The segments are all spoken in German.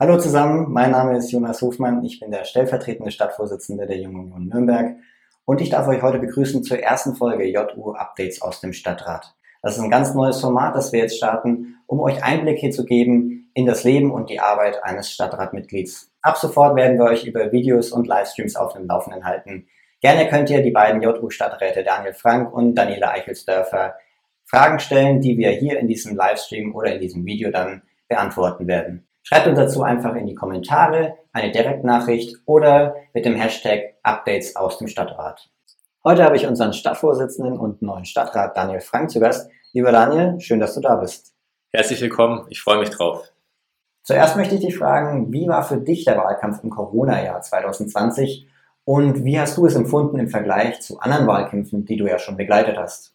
Hallo zusammen, mein Name ist Jonas Hofmann, ich bin der stellvertretende Stadtvorsitzende der Jungen Union Nürnberg und ich darf euch heute begrüßen zur ersten Folge JU Updates aus dem Stadtrat. Das ist ein ganz neues Format, das wir jetzt starten, um euch Einblicke zu geben in das Leben und die Arbeit eines Stadtratmitglieds. Ab sofort werden wir euch über Videos und Livestreams auf dem Laufenden halten. Gerne könnt ihr die beiden JU-Stadträte Daniel Frank und Daniela Eichelsdörfer Fragen stellen, die wir hier in diesem Livestream oder in diesem Video dann beantworten werden. Schreibt uns dazu einfach in die Kommentare eine Direktnachricht oder mit dem Hashtag Updates aus dem Stadtrat. Heute habe ich unseren Stadtvorsitzenden und neuen Stadtrat Daniel Frank zu Gast. Lieber Daniel, schön, dass du da bist. Herzlich willkommen, ich freue mich drauf. Zuerst möchte ich dich fragen, wie war für dich der Wahlkampf im Corona-Jahr 2020 und wie hast du es empfunden im Vergleich zu anderen Wahlkämpfen, die du ja schon begleitet hast?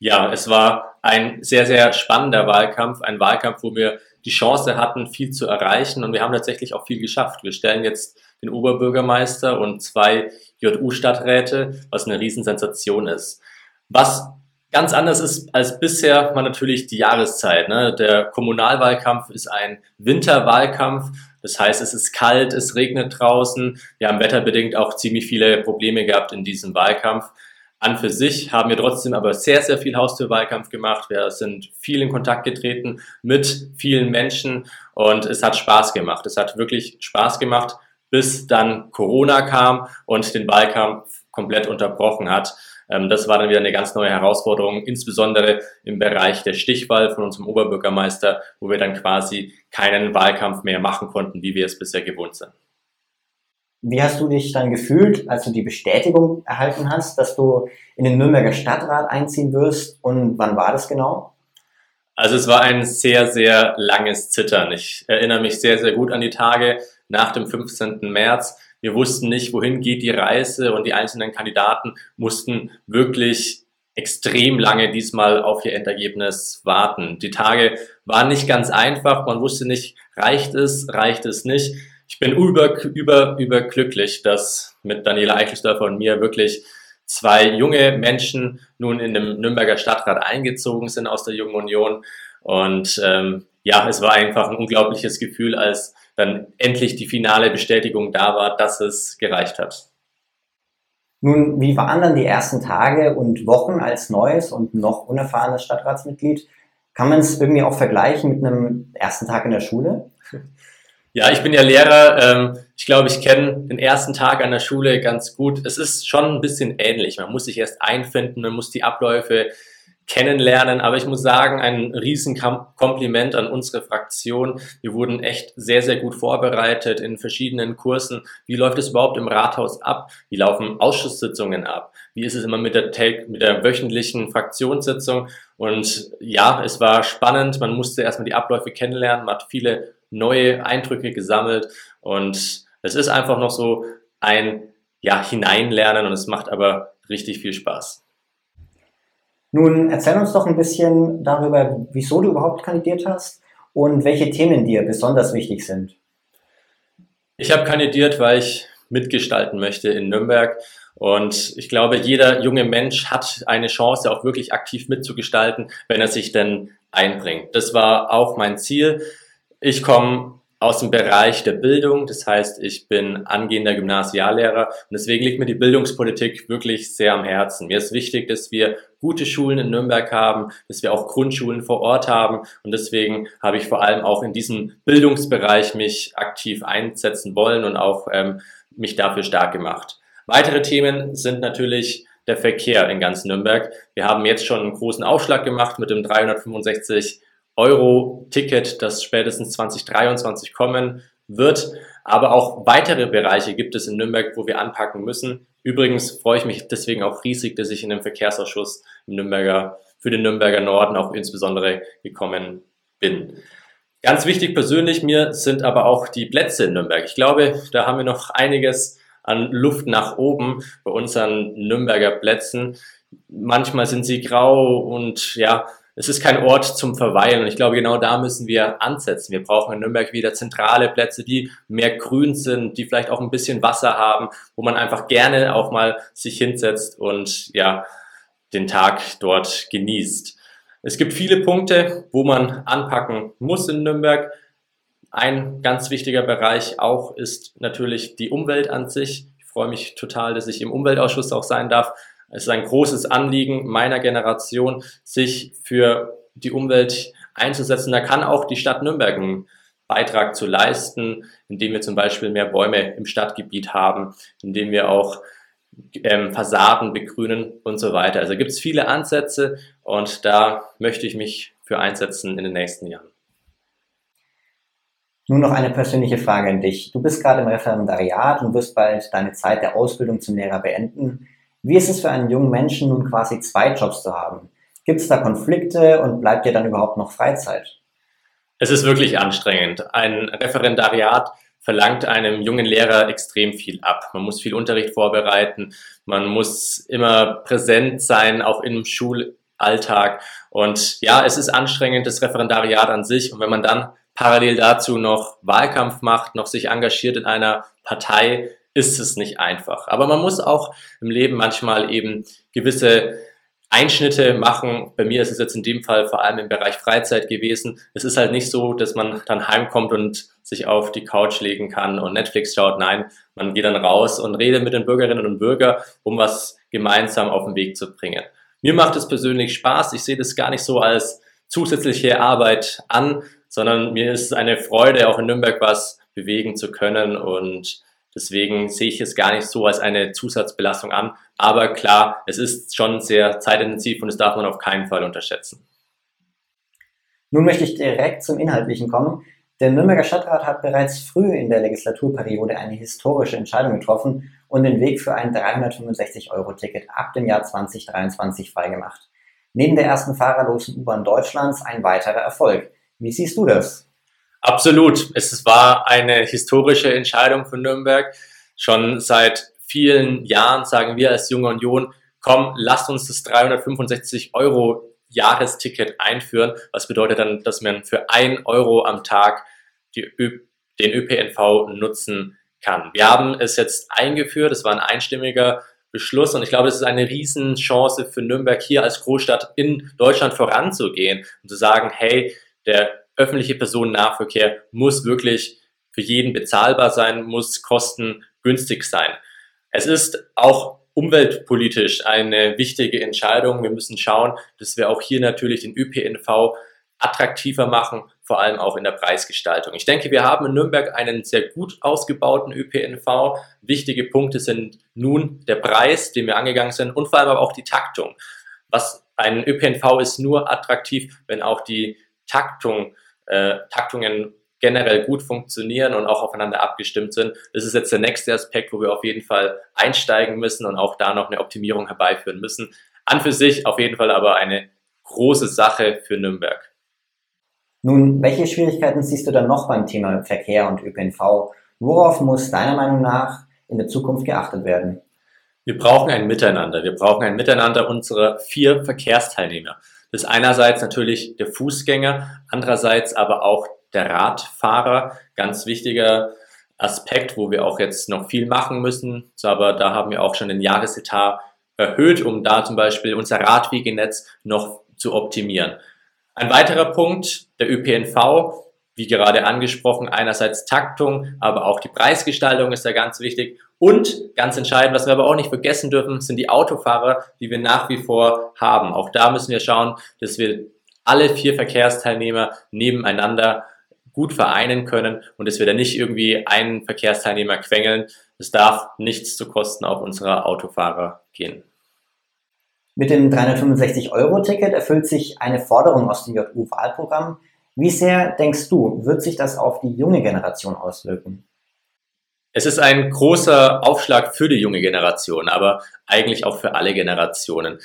Ja, es war ein sehr, sehr spannender Wahlkampf, ein Wahlkampf, wo wir die Chance hatten, viel zu erreichen und wir haben tatsächlich auch viel geschafft. Wir stellen jetzt den Oberbürgermeister und zwei JU-Stadträte, was eine Riesensensation ist. Was ganz anders ist als bisher, war natürlich die Jahreszeit. Ne? Der Kommunalwahlkampf ist ein Winterwahlkampf. Das heißt, es ist kalt, es regnet draußen. Wir haben wetterbedingt auch ziemlich viele Probleme gehabt in diesem Wahlkampf. An für sich haben wir trotzdem aber sehr, sehr viel Haustürwahlkampf gemacht. Wir sind viel in Kontakt getreten mit vielen Menschen und es hat Spaß gemacht. Es hat wirklich Spaß gemacht, bis dann Corona kam und den Wahlkampf komplett unterbrochen hat. Ähm, das war dann wieder eine ganz neue Herausforderung, insbesondere im Bereich der Stichwahl von unserem Oberbürgermeister, wo wir dann quasi keinen Wahlkampf mehr machen konnten, wie wir es bisher gewohnt sind. Wie hast du dich dann gefühlt, als du die Bestätigung erhalten hast, dass du in den Nürnberger Stadtrat einziehen wirst und wann war das genau? Also es war ein sehr, sehr langes Zittern. Ich erinnere mich sehr, sehr gut an die Tage nach dem 15. März. Wir wussten nicht, wohin geht die Reise und die einzelnen Kandidaten mussten wirklich extrem lange diesmal auf ihr Endergebnis warten. Die Tage waren nicht ganz einfach. Man wusste nicht, reicht es, reicht es nicht ich bin über, über, überglücklich, dass mit Daniela Eichelsdörfer und mir wirklich zwei junge Menschen nun in dem Nürnberger Stadtrat eingezogen sind aus der Jungen Union. Und ähm, ja, es war einfach ein unglaubliches Gefühl, als dann endlich die finale Bestätigung da war, dass es gereicht hat. Nun, wie waren dann die ersten Tage und Wochen als neues und noch unerfahrenes Stadtratsmitglied? Kann man es irgendwie auch vergleichen mit einem ersten Tag in der Schule? Ja, ich bin ja Lehrer. Ähm, ich glaube, ich kenne den ersten Tag an der Schule ganz gut. Es ist schon ein bisschen ähnlich. Man muss sich erst einfinden, man muss die Abläufe kennenlernen. Aber ich muss sagen, ein Riesenkompliment an unsere Fraktion. Wir wurden echt sehr, sehr gut vorbereitet in verschiedenen Kursen. Wie läuft es überhaupt im Rathaus ab? Wie laufen Ausschusssitzungen ab? Wie ist es immer mit der, mit der wöchentlichen Fraktionssitzung? Und ja, es war spannend. Man musste erstmal die Abläufe kennenlernen. Man hat viele neue Eindrücke gesammelt und es ist einfach noch so ein ja, Hineinlernen und es macht aber richtig viel Spaß. Nun erzähl uns doch ein bisschen darüber, wieso du überhaupt kandidiert hast und welche Themen dir besonders wichtig sind. Ich habe kandidiert, weil ich mitgestalten möchte in Nürnberg. Und ich glaube, jeder junge Mensch hat eine Chance, auch wirklich aktiv mitzugestalten, wenn er sich denn einbringt. Das war auch mein Ziel. Ich komme aus dem Bereich der Bildung, das heißt, ich bin angehender Gymnasiallehrer und deswegen liegt mir die Bildungspolitik wirklich sehr am Herzen. Mir ist wichtig, dass wir gute Schulen in Nürnberg haben, dass wir auch Grundschulen vor Ort haben und deswegen habe ich vor allem auch in diesem Bildungsbereich mich aktiv einsetzen wollen und auch ähm, mich dafür stark gemacht. Weitere Themen sind natürlich der Verkehr in ganz Nürnberg. Wir haben jetzt schon einen großen Aufschlag gemacht mit dem 365 Euro-Ticket, das spätestens 2023 kommen wird. Aber auch weitere Bereiche gibt es in Nürnberg, wo wir anpacken müssen. Übrigens freue ich mich deswegen auch riesig, dass ich in den Verkehrsausschuss im Nürnberger, für den Nürnberger Norden auch insbesondere gekommen bin. Ganz wichtig persönlich mir sind aber auch die Plätze in Nürnberg. Ich glaube, da haben wir noch einiges an Luft nach oben bei unseren Nürnberger Plätzen. Manchmal sind sie grau und ja, es ist kein Ort zum Verweilen. Und ich glaube, genau da müssen wir ansetzen. Wir brauchen in Nürnberg wieder zentrale Plätze, die mehr grün sind, die vielleicht auch ein bisschen Wasser haben, wo man einfach gerne auch mal sich hinsetzt und ja, den Tag dort genießt. Es gibt viele Punkte, wo man anpacken muss in Nürnberg. ein ganz wichtiger Bereich auch ist natürlich die Umwelt an sich. Ich freue mich total, dass ich im Umweltausschuss auch sein darf. Es ist ein großes Anliegen meiner Generation, sich für die Umwelt einzusetzen. Da kann auch die Stadt Nürnberg einen Beitrag zu leisten, indem wir zum Beispiel mehr Bäume im Stadtgebiet haben, indem wir auch ähm, Fassaden begrünen und so weiter. Also gibt es viele Ansätze und da möchte ich mich für einsetzen in den nächsten Jahren. Nun noch eine persönliche Frage an dich. Du bist gerade im Referendariat und wirst bald deine Zeit der Ausbildung zum Lehrer beenden. Wie ist es für einen jungen Menschen nun quasi zwei Jobs zu haben? Gibt es da Konflikte und bleibt dir dann überhaupt noch Freizeit? Es ist wirklich anstrengend. Ein Referendariat verlangt einem jungen Lehrer extrem viel ab. Man muss viel Unterricht vorbereiten, man muss immer präsent sein, auch im Schulalltag. Und ja, es ist anstrengend, das Referendariat an sich. Und wenn man dann parallel dazu noch Wahlkampf macht, noch sich engagiert in einer Partei, ist es nicht einfach. Aber man muss auch im Leben manchmal eben gewisse Einschnitte machen. Bei mir ist es jetzt in dem Fall vor allem im Bereich Freizeit gewesen. Es ist halt nicht so, dass man dann heimkommt und sich auf die Couch legen kann und Netflix schaut. Nein, man geht dann raus und redet mit den Bürgerinnen und Bürgern, um was gemeinsam auf den Weg zu bringen. Mir macht es persönlich Spaß. Ich sehe das gar nicht so als zusätzliche Arbeit an, sondern mir ist es eine Freude, auch in Nürnberg was bewegen zu können und Deswegen sehe ich es gar nicht so als eine Zusatzbelastung an. Aber klar, es ist schon sehr zeitintensiv und das darf man auf keinen Fall unterschätzen. Nun möchte ich direkt zum Inhaltlichen kommen. Der Nürnberger Stadtrat hat bereits früh in der Legislaturperiode eine historische Entscheidung getroffen und den Weg für ein 365-Euro-Ticket ab dem Jahr 2023 freigemacht. Neben der ersten fahrerlosen U-Bahn Deutschlands ein weiterer Erfolg. Wie siehst du das? Absolut. Es war eine historische Entscheidung von Nürnberg. Schon seit vielen Jahren sagen wir als Junge Union, komm, lasst uns das 365 Euro Jahresticket einführen. Was bedeutet dann, dass man für ein Euro am Tag den ÖPNV nutzen kann. Wir haben es jetzt eingeführt. Es war ein einstimmiger Beschluss und ich glaube, es ist eine Riesenchance für Nürnberg hier als Großstadt in Deutschland voranzugehen und zu sagen, hey, der öffentliche Personennahverkehr muss wirklich für jeden bezahlbar sein, muss kostengünstig sein. Es ist auch umweltpolitisch eine wichtige Entscheidung. Wir müssen schauen, dass wir auch hier natürlich den ÖPNV attraktiver machen, vor allem auch in der Preisgestaltung. Ich denke, wir haben in Nürnberg einen sehr gut ausgebauten ÖPNV. Wichtige Punkte sind nun der Preis, den wir angegangen sind und vor allem aber auch die Taktung. Was ein ÖPNV ist nur attraktiv, wenn auch die Taktung äh, Taktungen generell gut funktionieren und auch aufeinander abgestimmt sind. Das ist jetzt der nächste Aspekt, wo wir auf jeden Fall einsteigen müssen und auch da noch eine Optimierung herbeiführen müssen. An für sich auf jeden Fall aber eine große Sache für Nürnberg. Nun, welche Schwierigkeiten siehst du dann noch beim Thema Verkehr und ÖPNV? Worauf muss deiner Meinung nach in der Zukunft geachtet werden? Wir brauchen ein Miteinander. Wir brauchen ein Miteinander unserer vier Verkehrsteilnehmer. Ist einerseits natürlich der Fußgänger, andererseits aber auch der Radfahrer. Ganz wichtiger Aspekt, wo wir auch jetzt noch viel machen müssen. Aber da haben wir auch schon den Jahresetat erhöht, um da zum Beispiel unser Radwegenetz noch zu optimieren. Ein weiterer Punkt, der ÖPNV, wie gerade angesprochen, einerseits Taktung, aber auch die Preisgestaltung ist da ganz wichtig. Und ganz entscheidend, was wir aber auch nicht vergessen dürfen, sind die Autofahrer, die wir nach wie vor haben. Auch da müssen wir schauen, dass wir alle vier Verkehrsteilnehmer nebeneinander gut vereinen können und dass wir da nicht irgendwie einen Verkehrsteilnehmer quengeln. Es darf nichts zu Kosten auch unserer Autofahrer gehen. Mit dem 365-Euro-Ticket erfüllt sich eine Forderung aus dem JU-Wahlprogramm. Wie sehr, denkst du, wird sich das auf die junge Generation auswirken? Es ist ein großer Aufschlag für die junge Generation, aber eigentlich auch für alle Generationen.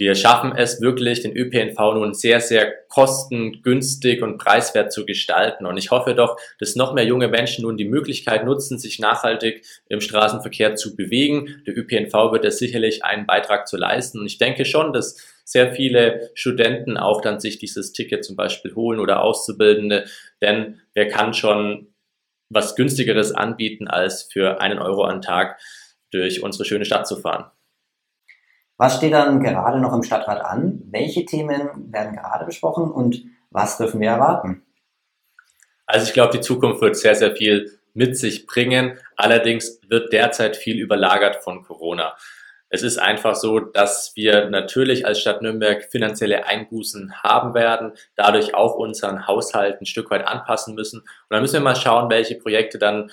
Wir schaffen es wirklich, den ÖPNV nun sehr, sehr kostengünstig und preiswert zu gestalten. Und ich hoffe doch, dass noch mehr junge Menschen nun die Möglichkeit nutzen, sich nachhaltig im Straßenverkehr zu bewegen. Der ÖPNV wird da sicherlich einen Beitrag zu leisten. Und ich denke schon, dass sehr viele Studenten auch dann sich dieses Ticket zum Beispiel holen oder Auszubildende. Denn wer kann schon was günstigeres anbieten, als für einen Euro am Tag durch unsere schöne Stadt zu fahren. Was steht dann gerade noch im Stadtrat an? Welche Themen werden gerade besprochen und was dürfen wir erwarten? Also ich glaube, die Zukunft wird sehr, sehr viel mit sich bringen. Allerdings wird derzeit viel überlagert von Corona. Es ist einfach so, dass wir natürlich als Stadt Nürnberg finanzielle Einbußen haben werden, dadurch auch unseren Haushalt ein Stück weit anpassen müssen. Und dann müssen wir mal schauen, welche Projekte dann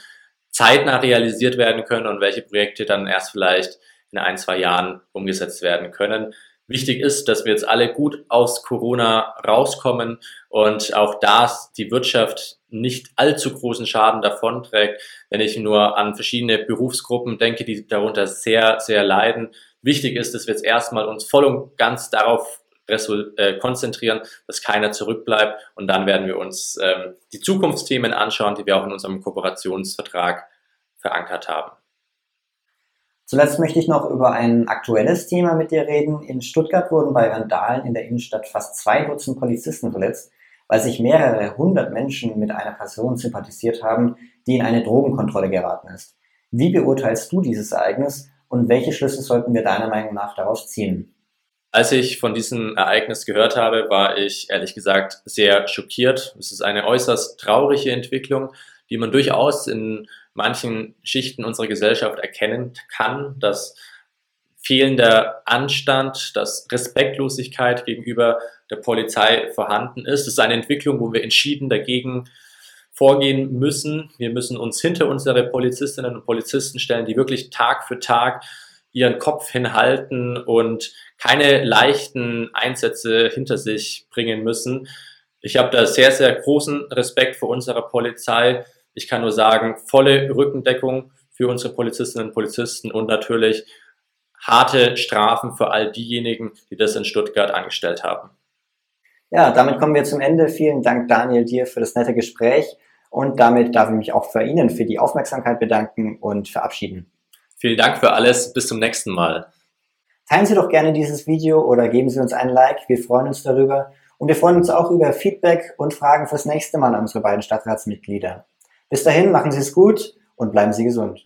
zeitnah realisiert werden können und welche Projekte dann erst vielleicht in ein, zwei Jahren umgesetzt werden können. Wichtig ist, dass wir jetzt alle gut aus Corona rauskommen und auch da die Wirtschaft nicht allzu großen Schaden davonträgt, wenn ich nur an verschiedene Berufsgruppen denke, die darunter sehr, sehr leiden. Wichtig ist, dass wir jetzt erstmal uns voll und ganz darauf äh, konzentrieren, dass keiner zurückbleibt und dann werden wir uns ähm, die Zukunftsthemen anschauen, die wir auch in unserem Kooperationsvertrag verankert haben. Zuletzt möchte ich noch über ein aktuelles Thema mit dir reden. In Stuttgart wurden bei Vandalen in der Innenstadt fast zwei Dutzend Polizisten verletzt, weil sich mehrere hundert Menschen mit einer Person sympathisiert haben, die in eine Drogenkontrolle geraten ist. Wie beurteilst du dieses Ereignis und welche Schlüsse sollten wir deiner Meinung nach daraus ziehen? Als ich von diesem Ereignis gehört habe, war ich ehrlich gesagt sehr schockiert. Es ist eine äußerst traurige Entwicklung, die man durchaus in manchen Schichten unserer Gesellschaft erkennen kann, dass fehlender Anstand, dass Respektlosigkeit gegenüber der Polizei vorhanden ist. Das ist eine Entwicklung, wo wir entschieden dagegen vorgehen müssen. Wir müssen uns hinter unsere Polizistinnen und Polizisten stellen, die wirklich Tag für Tag ihren Kopf hinhalten und keine leichten Einsätze hinter sich bringen müssen. Ich habe da sehr, sehr großen Respekt vor unserer Polizei. Ich kann nur sagen, volle Rückendeckung für unsere Polizistinnen und Polizisten und natürlich harte Strafen für all diejenigen, die das in Stuttgart angestellt haben. Ja, damit kommen wir zum Ende. Vielen Dank, Daniel, dir für das nette Gespräch. Und damit darf ich mich auch für Ihnen für die Aufmerksamkeit bedanken und verabschieden. Vielen Dank für alles. Bis zum nächsten Mal. Teilen Sie doch gerne dieses Video oder geben Sie uns ein Like. Wir freuen uns darüber. Und wir freuen uns auch über Feedback und Fragen fürs nächste Mal an unsere beiden Stadtratsmitglieder. Bis dahin, machen Sie es gut und bleiben Sie gesund.